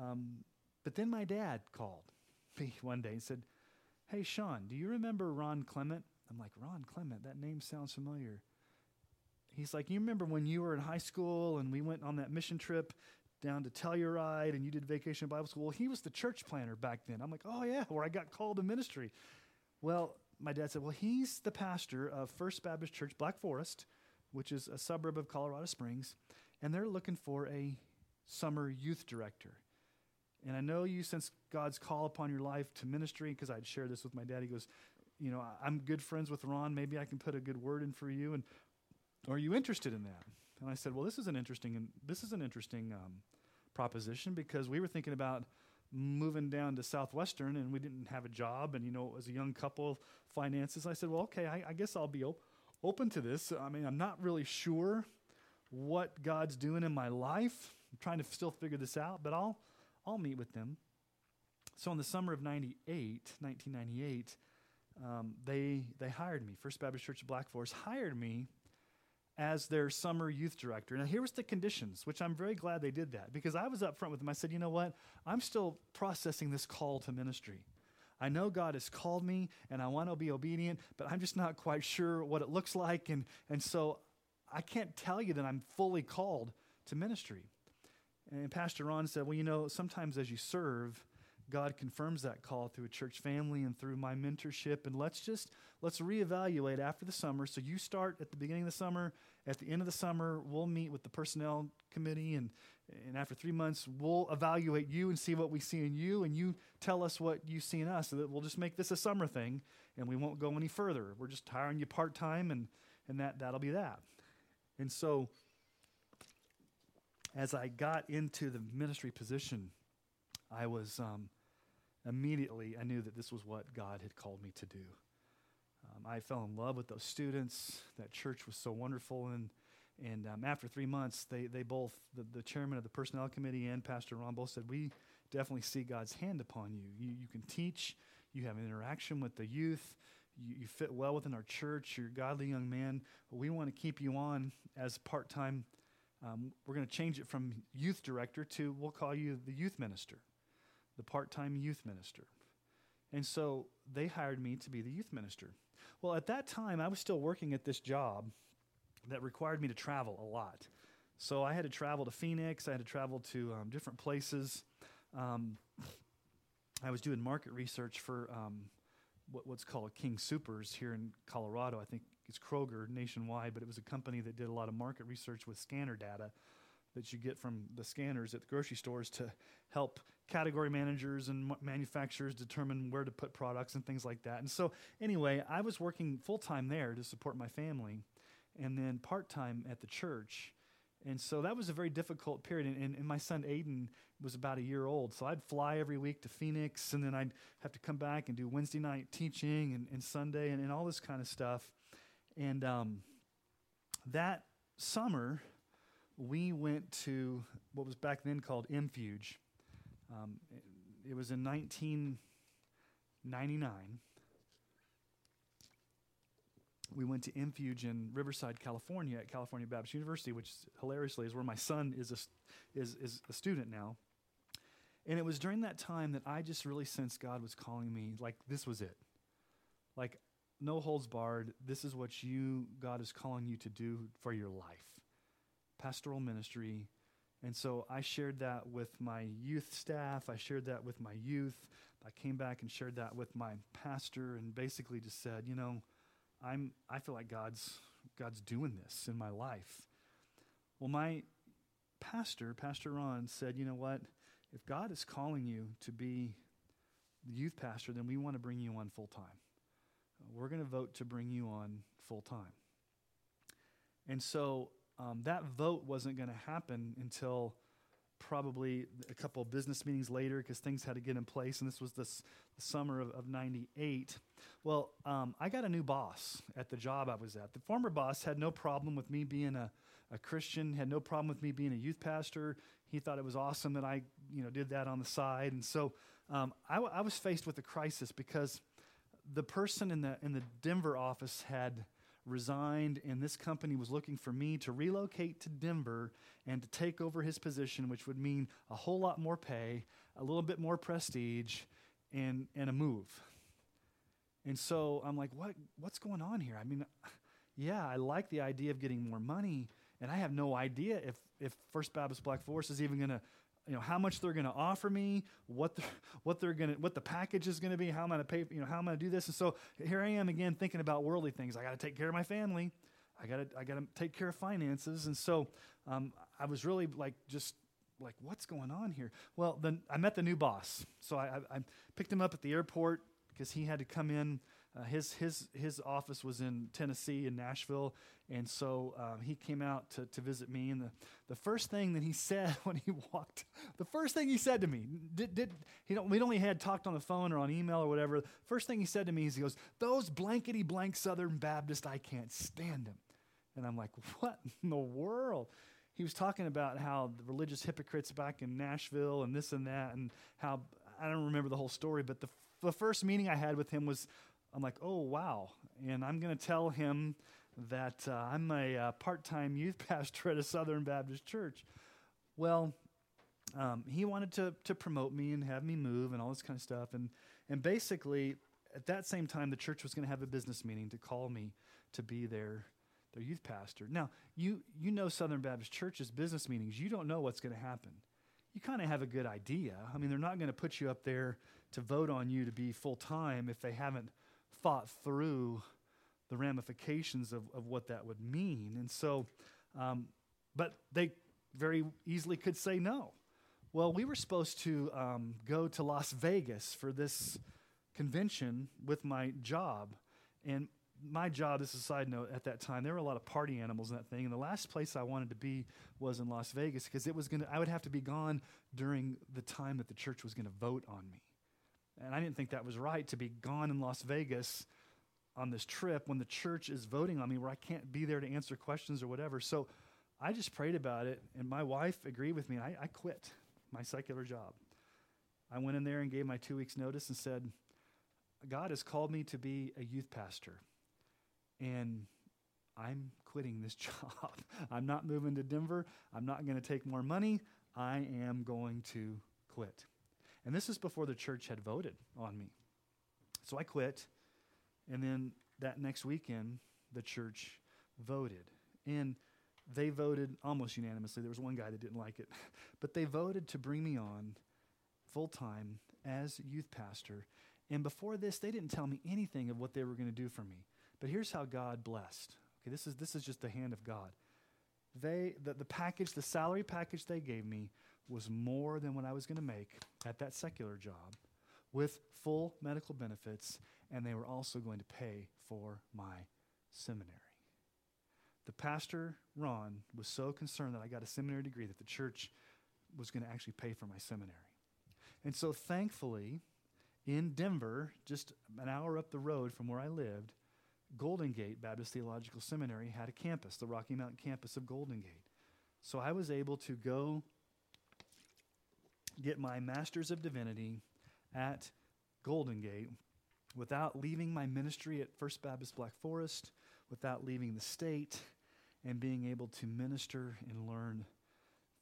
um, but then my dad called me one day and said, Hey, Sean, do you remember Ron Clement? I'm like, Ron Clement, that name sounds familiar. He's like, You remember when you were in high school and we went on that mission trip down to Telluride and you did vacation Bible school? Well, he was the church planter back then. I'm like, Oh, yeah, where I got called to ministry. Well, my dad said, Well, he's the pastor of First Baptist Church Black Forest, which is a suburb of Colorado Springs, and they're looking for a summer youth director. And I know you sense God's call upon your life to ministry, because I'd share this with my dad. He goes, you know, I'm good friends with Ron. Maybe I can put a good word in for you. And are you interested in that? And I said, well, this is an interesting, and this is an interesting um, proposition because we were thinking about moving down to Southwestern and we didn't have a job. And, you know, as a young couple, finances. I said, well, okay, I, I guess I'll be op- open to this. I mean, I'm not really sure what God's doing in my life. I'm trying to still figure this out, but I'll, I'll meet with them. So in the summer of 98, 1998, um, they, they hired me. First Baptist Church of Black Forest hired me as their summer youth director. Now, here was the conditions, which I'm very glad they did that because I was up front with them. I said, you know what? I'm still processing this call to ministry. I know God has called me and I want to be obedient, but I'm just not quite sure what it looks like. And, and so I can't tell you that I'm fully called to ministry. And Pastor Ron said, Well, you know, sometimes as you serve, God confirms that call through a church family and through my mentorship. And let's just let's reevaluate after the summer. So you start at the beginning of the summer. At the end of the summer, we'll meet with the personnel committee, and and after three months, we'll evaluate you and see what we see in you, and you tell us what you see in us. So that we'll just make this a summer thing, and we won't go any further. We're just hiring you part time, and and that that'll be that. And so, as I got into the ministry position, I was um, immediately, I knew that this was what God had called me to do. Um, I fell in love with those students. That church was so wonderful. And, and um, after three months, they, they both, the, the chairman of the personnel committee and Pastor Ron both said, We definitely see God's hand upon you. You, you can teach, you have an interaction with the youth, you, you fit well within our church, you're a godly young man. We want to keep you on as part time. Um, we're going to change it from youth director to, we'll call you the youth minister the part time youth minister. And so they hired me to be the youth minister. Well, at that time, I was still working at this job that required me to travel a lot. So I had to travel to Phoenix, I had to travel to um, different places. Um, I was doing market research for um, what, what's called King Soopers here in Colorado. I think it's Kroger nationwide, but it was a company that did a lot of market research with scanner data that you get from the scanners at the grocery stores to help category managers and manufacturers determine where to put products and things like that. And so, anyway, I was working full time there to support my family and then part time at the church. And so that was a very difficult period. And, and, and, my son Aiden was about a year old. So I'd fly every week to Phoenix, and then I'd have to come back and do Wednesday night teaching and, and Sunday and, and all this kind of stuff. And um, that summer, we went to what was back then called Infuge. Um, it, it was in 1999. We went to Infuge in Riverside, California, at California Baptist University, which hilariously is where my son is a, is, is a student now. And it was during that time that I just really sensed God was calling me, like this was it. Like, no holds barred. This is what you, God is calling you to do for your life pastoral ministry. And so I shared that with my youth staff. I shared that with my youth. I came back and shared that with my pastor and basically just said, you know, I'm I feel like God's God's doing this in my life. Well, my pastor, Pastor Ron, said, you know what? If God is calling you to be the youth pastor, then we want to bring you on full time. We're going to vote to bring you on full time. And so um, that vote wasn't going to happen until probably a couple of business meetings later because things had to get in place, and this was this, the summer of, of 98. Well, um, I got a new boss at the job I was at. The former boss had no problem with me being a, a Christian, had no problem with me being a youth pastor. He thought it was awesome that I you know, did that on the side. And so um, I, I was faced with a crisis because the person in the, in the Denver office had resigned, and this company was looking for me to relocate to Denver and to take over his position, which would mean a whole lot more pay, a little bit more prestige, and, and a move. And so I'm like, what, what's going on here? I mean, yeah, I like the idea of getting more money, and I have no idea if, if First Baptist Black Forest is even going to you know how much they're going to offer me what the, what they're going to what the package is going to be how i'm going to pay you know how i'm going to do this. And so here i am again thinking about worldly things. I got to take care of my family. I got to i got to take care of finances. And so um, i was really like just like what's going on here? Well then i met the new boss. So i, I, I picked him up at the airport because he had to come in uh, his, his, his office was in Tennessee, in Nashville, and so um, he came out to, to visit me. And the, the first thing that he said when he walked, the first thing he said to me, did, did, he we'd only had talked on the phone or on email or whatever. First thing he said to me is, he goes, Those blankety blank Southern Baptists, I can't stand them. And I'm like, What in the world? He was talking about how the religious hypocrites back in Nashville and this and that, and how I don't remember the whole story, but the, the first meeting I had with him was I'm like, oh, wow. And I'm going to tell him that uh, I'm a uh, part time youth pastor at a Southern Baptist church. Well, um, he wanted to, to promote me and have me move and all this kind of stuff. And, and basically, at that same time, the church was going to have a business meeting to call me to be their, their youth pastor. Now, you, you know Southern Baptist Church's business meetings. You don't know what's going to happen. You kind of have a good idea. I mean, they're not going to put you up there to vote on you to be full time if they haven't thought through the ramifications of, of what that would mean. And so, um, but they very easily could say no. Well, we were supposed to um, go to Las Vegas for this convention with my job. And my job, this is a side note, at that time, there were a lot of party animals in that thing. And the last place I wanted to be was in Las Vegas because it was going to, I would have to be gone during the time that the church was going to vote on me. And I didn't think that was right to be gone in Las Vegas on this trip when the church is voting on me where I can't be there to answer questions or whatever. So I just prayed about it, and my wife agreed with me. I, I quit my secular job. I went in there and gave my two weeks' notice and said, God has called me to be a youth pastor, and I'm quitting this job. I'm not moving to Denver. I'm not going to take more money. I am going to quit. And this is before the church had voted on me. So I quit. And then that next weekend, the church voted. And they voted almost unanimously. There was one guy that didn't like it. But they voted to bring me on full time as youth pastor. And before this, they didn't tell me anything of what they were going to do for me. But here's how God blessed. Okay, this is, this is just the hand of God. They, the, the package, the salary package they gave me was more than what I was going to make at that secular job with full medical benefits, and they were also going to pay for my seminary. The pastor, Ron, was so concerned that I got a seminary degree that the church was going to actually pay for my seminary. And so, thankfully, in Denver, just an hour up the road from where I lived, Golden Gate Baptist Theological Seminary had a campus, the Rocky Mountain campus of Golden Gate. So I was able to go get my Master's of Divinity at Golden Gate without leaving my ministry at First Baptist Black Forest, without leaving the state, and being able to minister and learn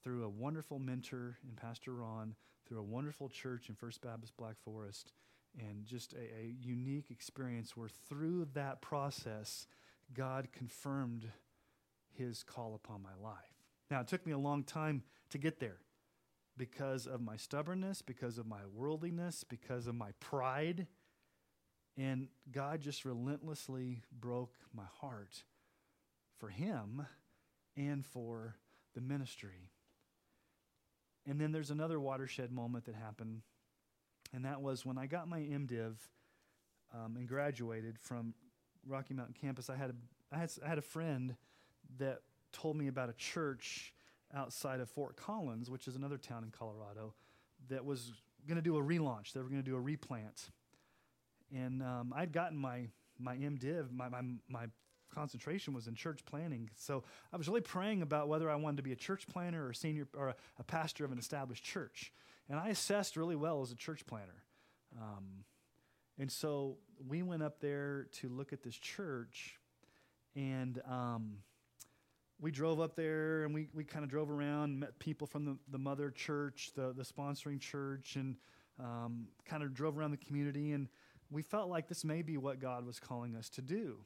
through a wonderful mentor in Pastor Ron, through a wonderful church in First Baptist Black Forest, and just a, a unique experience where through that process, God confirmed his call upon my life. Now, it took me a long time to get there because of my stubbornness, because of my worldliness, because of my pride. And God just relentlessly broke my heart for Him and for the ministry. And then there's another watershed moment that happened, and that was when I got my MDiv um, and graduated from Rocky Mountain campus. I had a, I had, I had a friend that told me about a church outside of Fort Collins, which is another town in Colorado, that was going to do a relaunch. They were going to do a replant. And um, I'd gotten my, my MDiv, my, my, my concentration was in church planting. So I was really praying about whether I wanted to be a church planter or a senior or a, a pastor of an established church. And I assessed really well as a church planter. Um, and so we went up there to look at this church, and um, we drove up there and we, we kind of drove around, met people from the, the mother church, the, the sponsoring church, and um, kind of drove around the community. And we felt like this may be what God was calling us to do.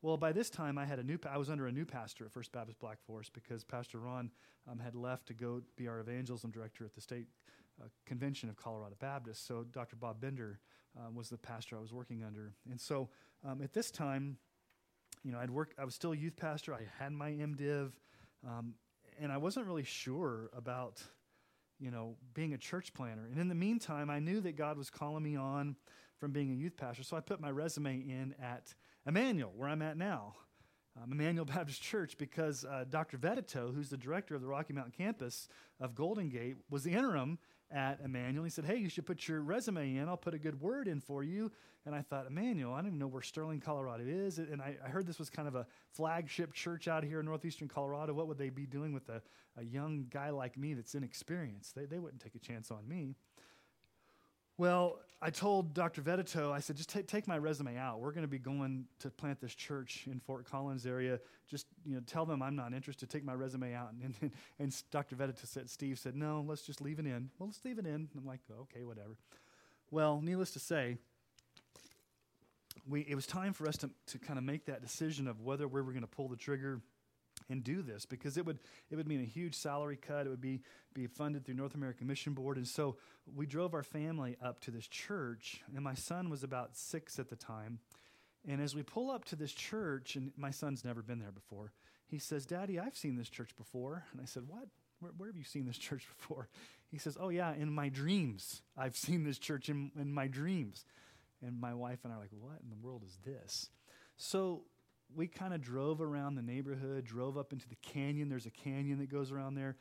Well, by this time, I had a new. I was under a new pastor at First Baptist Black Forest because Pastor Ron um, had left to go be our evangelism director at the state uh, convention of Colorado Baptists. So Dr. Bob Bender uh, was the pastor I was working under, and so um, at this time, you know, I'd work, I was still a youth pastor. I had my MDiv, um, and I wasn't really sure about, you know, being a church planter. And in the meantime, I knew that God was calling me on from being a youth pastor. So I put my resume in at Emmanuel, where I'm at now, um, Emmanuel Baptist Church, because uh, Dr. Vedito, who's the director of the Rocky Mountain campus of Golden Gate, was the interim at Emmanuel. He said, Hey, you should put your resume in. I'll put a good word in for you. And I thought, Emmanuel, I don't even know where Sterling, Colorado is. And I, I heard this was kind of a flagship church out here in northeastern Colorado. What would they be doing with a, a young guy like me that's inexperienced? They, they wouldn't take a chance on me. Well, I told Dr. Vedito, I said, just take, take my resume out. We're going to be going to plant this church in Fort Collins area. Just, you know, tell them I'm not interested. Take my resume out. And, and, and Dr. Vedito said, Steve said, no, let's just leave it in. Well, let's leave it in. I'm like, okay, whatever. Well, needless to say, we, it was time for us to, to kind of make that decision of whether we were going to pull the trigger and do this because it would it would mean a huge salary cut. It would be be funded through North American Mission Board, and so we drove our family up to this church. And my son was about six at the time. And as we pull up to this church, and my son's never been there before, he says, "Daddy, I've seen this church before." And I said, "What? Where, where have you seen this church before?" He says, "Oh yeah, in my dreams. I've seen this church in in my dreams." And my wife and I are like, "What in the world is this?" So we kind of drove around the neighborhood, drove up into the canyon. There's a canyon that goes around there.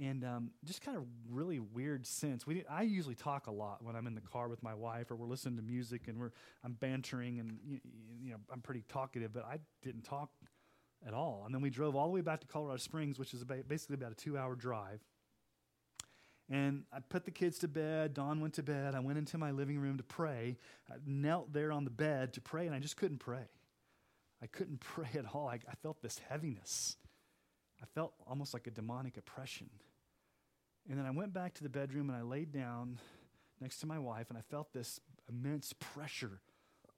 And um, just kind of really weird sense. We, I usually talk a lot when I'm in the car with my wife or we're listening to music and we're, I'm bantering and you, you know, I'm pretty talkative, but I didn't talk at all. And then we drove all the way back to Colorado Springs, which is about, basically about a two hour drive. And I put the kids to bed. Dawn went to bed. I went into my living room to pray. I knelt there on the bed to pray, and I just couldn't pray. I couldn't pray at all. I, I felt this heaviness. I felt almost like a demonic oppression. And then I went back to the bedroom and I laid down next to my wife and I felt this immense pressure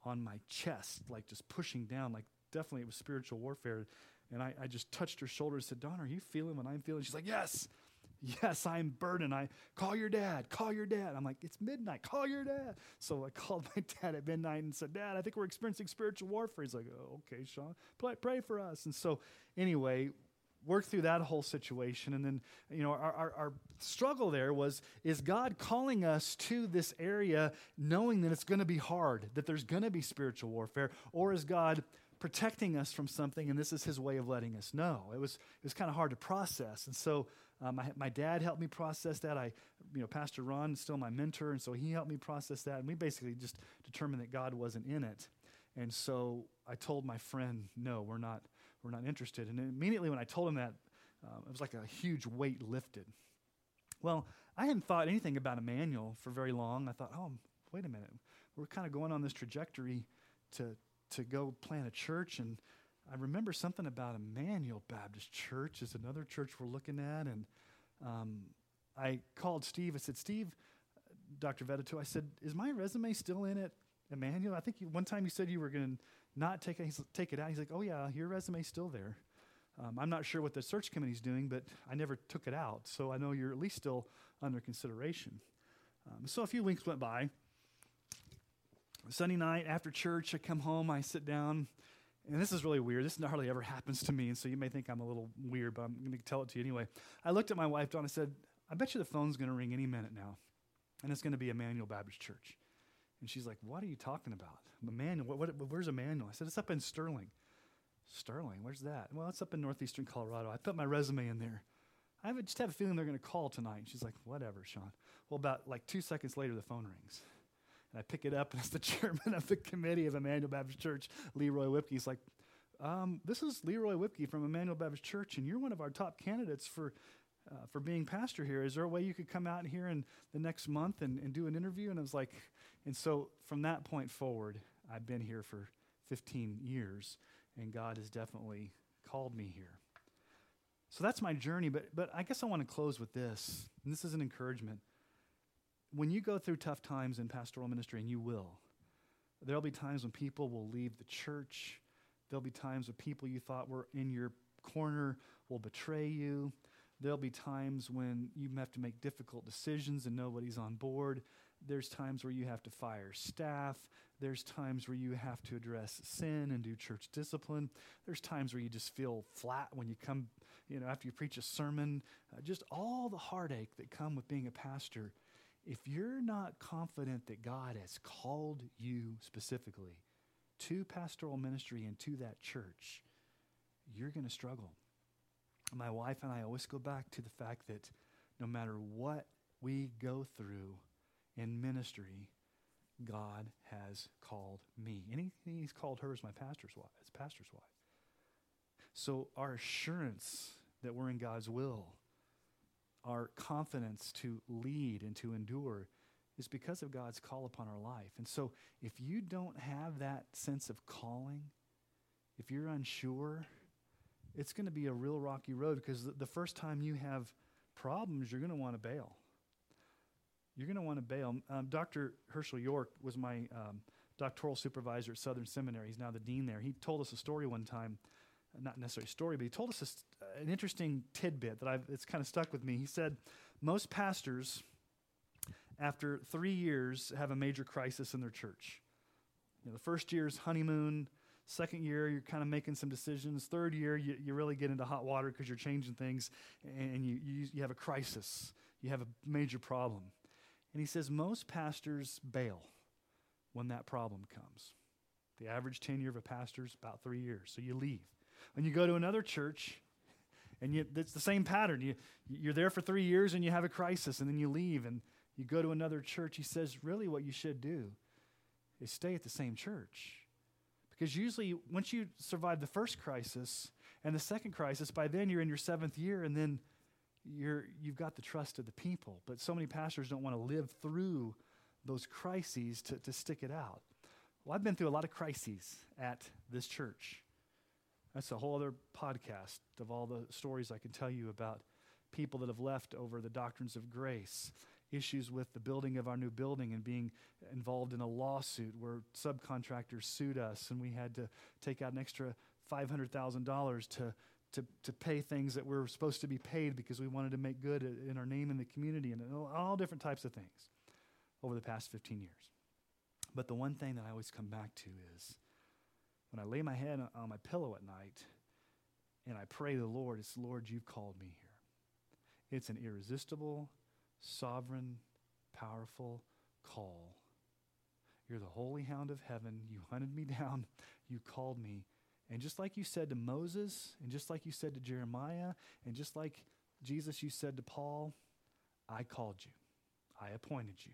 on my chest, like just pushing down, like definitely it was spiritual warfare. And I, I just touched her shoulder and said, Dawn, are you feeling what I'm feeling? She's like, Yes. Yes, I'm burdened. I call your dad, call your dad. I'm like, it's midnight, call your dad. So I called my dad at midnight and said, Dad, I think we're experiencing spiritual warfare. He's like, oh, okay, Sean, pray, pray for us. And so, anyway, worked through that whole situation. And then, you know, our, our, our, struggle there was is God calling us to this area knowing that it's going to be hard, that there's going to be spiritual warfare, or is God protecting us from something and this is his way of letting us know? It was, it was kind of hard to process. And so, um, my, my dad helped me process that. I, you know, Pastor Ron is still my mentor, and so he helped me process that. And we basically just determined that God wasn't in it. And so I told my friend, no, we're not, we're not interested. And immediately when I told him that, um, it was like a huge weight lifted. Well, I hadn't thought anything about Emmanuel for very long. I thought, oh, wait a minute. We're kind of going on this trajectory to, to go plant a church and I remember something about Emmanuel Baptist Church is another church we're looking at, and um, I called Steve. I said, Steve, Dr. Vedito, I said, is my resume still in it, Emmanuel? I think you, one time you said you were going to not take it, take it out. He's like, oh yeah, your resume's still there. Um, I'm not sure what the search committee's doing, but I never took it out, so I know you're at least still under consideration. Um, so a few weeks went by. Sunday night after church, I come home, I sit down and this is really weird. This hardly ever happens to me, and so you may think I'm a little weird, but I'm going to tell it to you anyway. I looked at my wife, Dawn, and I said, I bet you the phone's going to ring any minute now, and it's going to be Emmanuel Baptist Church. And she's like, What are you talking about? Emmanuel, what, what, where's Emmanuel? I said, It's up in Sterling. Sterling, where's that? Well, it's up in northeastern Colorado. I put my resume in there. I just have a feeling they're going to call tonight. And she's like, Whatever, Sean. Well, about like two seconds later, the phone rings. And I pick it up, and it's the chairman of the committee of Emmanuel Baptist Church, Leroy Whipke. He's like, um, This is Leroy Whipke from Emmanuel Baptist Church, and you're one of our top candidates for, uh, for being pastor here. Is there a way you could come out here in the next month and, and do an interview? And I was like, And so from that point forward, I've been here for 15 years, and God has definitely called me here. So that's my journey, but, but I guess I want to close with this, and this is an encouragement when you go through tough times in pastoral ministry, and you will, there'll be times when people will leave the church. There'll be times when people you thought were in your corner will betray you. There'll be times when you have to make difficult decisions and nobody's on board. There's times where you have to fire staff. There's times where you have to address sin and do church discipline. There's times where you just feel flat when you come, you know, after you preach a sermon. Uh, just all the heartache that come with being a pastor if you're not confident that God has called you specifically to pastoral ministry and to that church, you're going to struggle. My wife and I always go back to the fact that no matter what we go through in ministry, God has called me. He, he's called her as my pastor's wife, as pastor's wife. So our assurance that we're in God's will, our confidence to lead and to endure is because of God's call upon our life. And so if you don't have that sense of calling, if you're unsure, it's going to be a real rocky road because the, first time you have problems, you're going to want to bail. You're going to want to bail. Um, Dr. Hershael York was my um, doctoral supervisor at Southern Seminary. He's now the dean there. He told us a story one time, not necessarily story, but he told us a, uh, an interesting tidbit that I've, it's kind of stuck with me. He said, Most pastors, after three years, have a major crisis in their church. You know, the first year's honeymoon, Second year, you're kind of making some decisions. Third year, you, you really get into hot water because you're changing things and you, you, you have a crisis. You have a major problem. And he says most pastors bail when that problem comes. The average tenure of a pastor is about three years, so you leave. When you go to another church, and you, it's the same pattern. You, you're there for three years and you have a crisis, and then you leave and you go to another church. He says, really, what you should do is stay at the same church because usually, once you survive the first crisis and the second crisis, by then you're in your seventh year, and then you're, you've got the trust of the people. But so many pastors don't want to live through those crises to, to stick it out. Well, I've been through a lot of crises at this church. That's a whole other podcast of all the stories I can tell you about people that have left over the doctrines of grace issues with the building of our new building and being involved in a lawsuit where subcontractors sued us and we had to take out an extra $500,000 to, to, to pay things that were supposed to be paid because we wanted to make good in our name in the community and all different types of things over the past 15 years. But the one thing that I always come back to is when I lay my head on my pillow at night and I pray to the Lord, it's Lord, you've called me here. It's an irresistible, sovereign, powerful call. You're the holy hound of heaven. You hunted me down. You called me. And just like you said to Moses, and just like you said to Jeremiah, and just like Jesus, you said to Paul, I called you. I appointed you.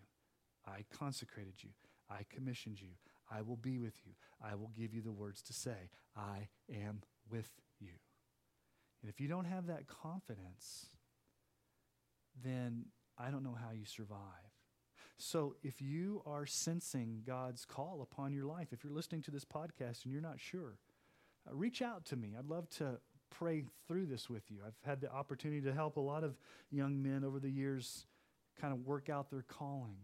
I consecrated you. I commissioned you. I will be with you. I will give you the words to say. I am with you. And if you don't have that confidence, then I don't know how you survive. So if you are sensing God's call upon your life, if you're listening to this podcast and you're not sure, uh, reach out to me. I'd love to pray through this with you. I've had the opportunity to help a lot of young men over the years kind of work out their calling.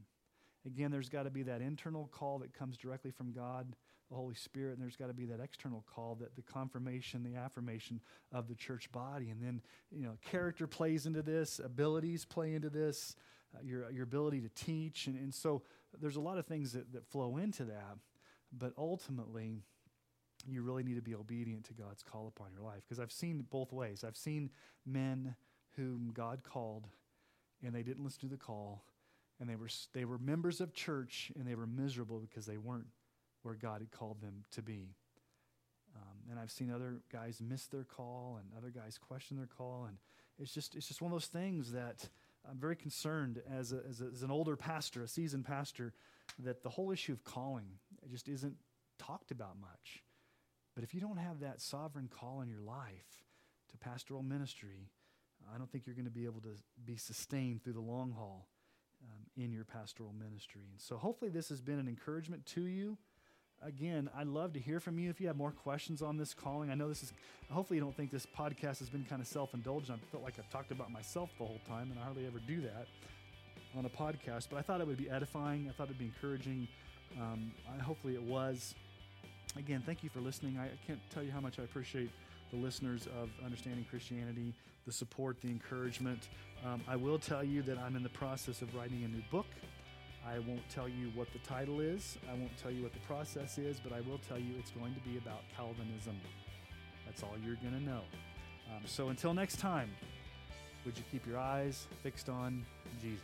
Again, there's got to be that internal call that comes directly from God the Holy Spirit, and there's got to be that external call, that the confirmation, the affirmation of the church body. And then, you know, character plays into this, abilities play into this, uh, your, your ability to teach. And, and so there's a lot of things that, that flow into that. But ultimately, you really need to be obedient to God's call upon your life. Because I've seen both ways. I've seen men whom God called, and they didn't listen to the call, and they were, they were members of church, and they were miserable because they weren't where God had called them to be. Um, and I've seen other guys miss their call and other guys question their call. And it's just, it's just one of those things that I'm very concerned as, a, as, a, as an older pastor, a seasoned pastor, that the whole issue of calling just isn't talked about much. But if you don't have that sovereign call in your life to pastoral ministry, I don't think you're going to be able to be sustained through the long haul um, in your pastoral ministry. And so hopefully this has been an encouragement to you again, I'd love to hear from you if you have more questions on this calling. I know this is, hopefully, you don't think this podcast has been kind of self indulgent. I felt like I've talked about myself the whole time, and I hardly ever do that on a podcast, but I thought it would be edifying. I thought it'd be encouraging. Um, I, hopefully, it was. Again, thank you for listening. I can't tell you how much I appreciate the listeners of Understanding Christianity, the support, the encouragement. Um, I will tell you that I'm in the process of writing a new book. I won't tell you what the title is, I won't tell you what the process is, but I will tell you it's going to be about Calvinism. That's all you're going to know. Um, so until next time, would you keep your eyes fixed on Jesus?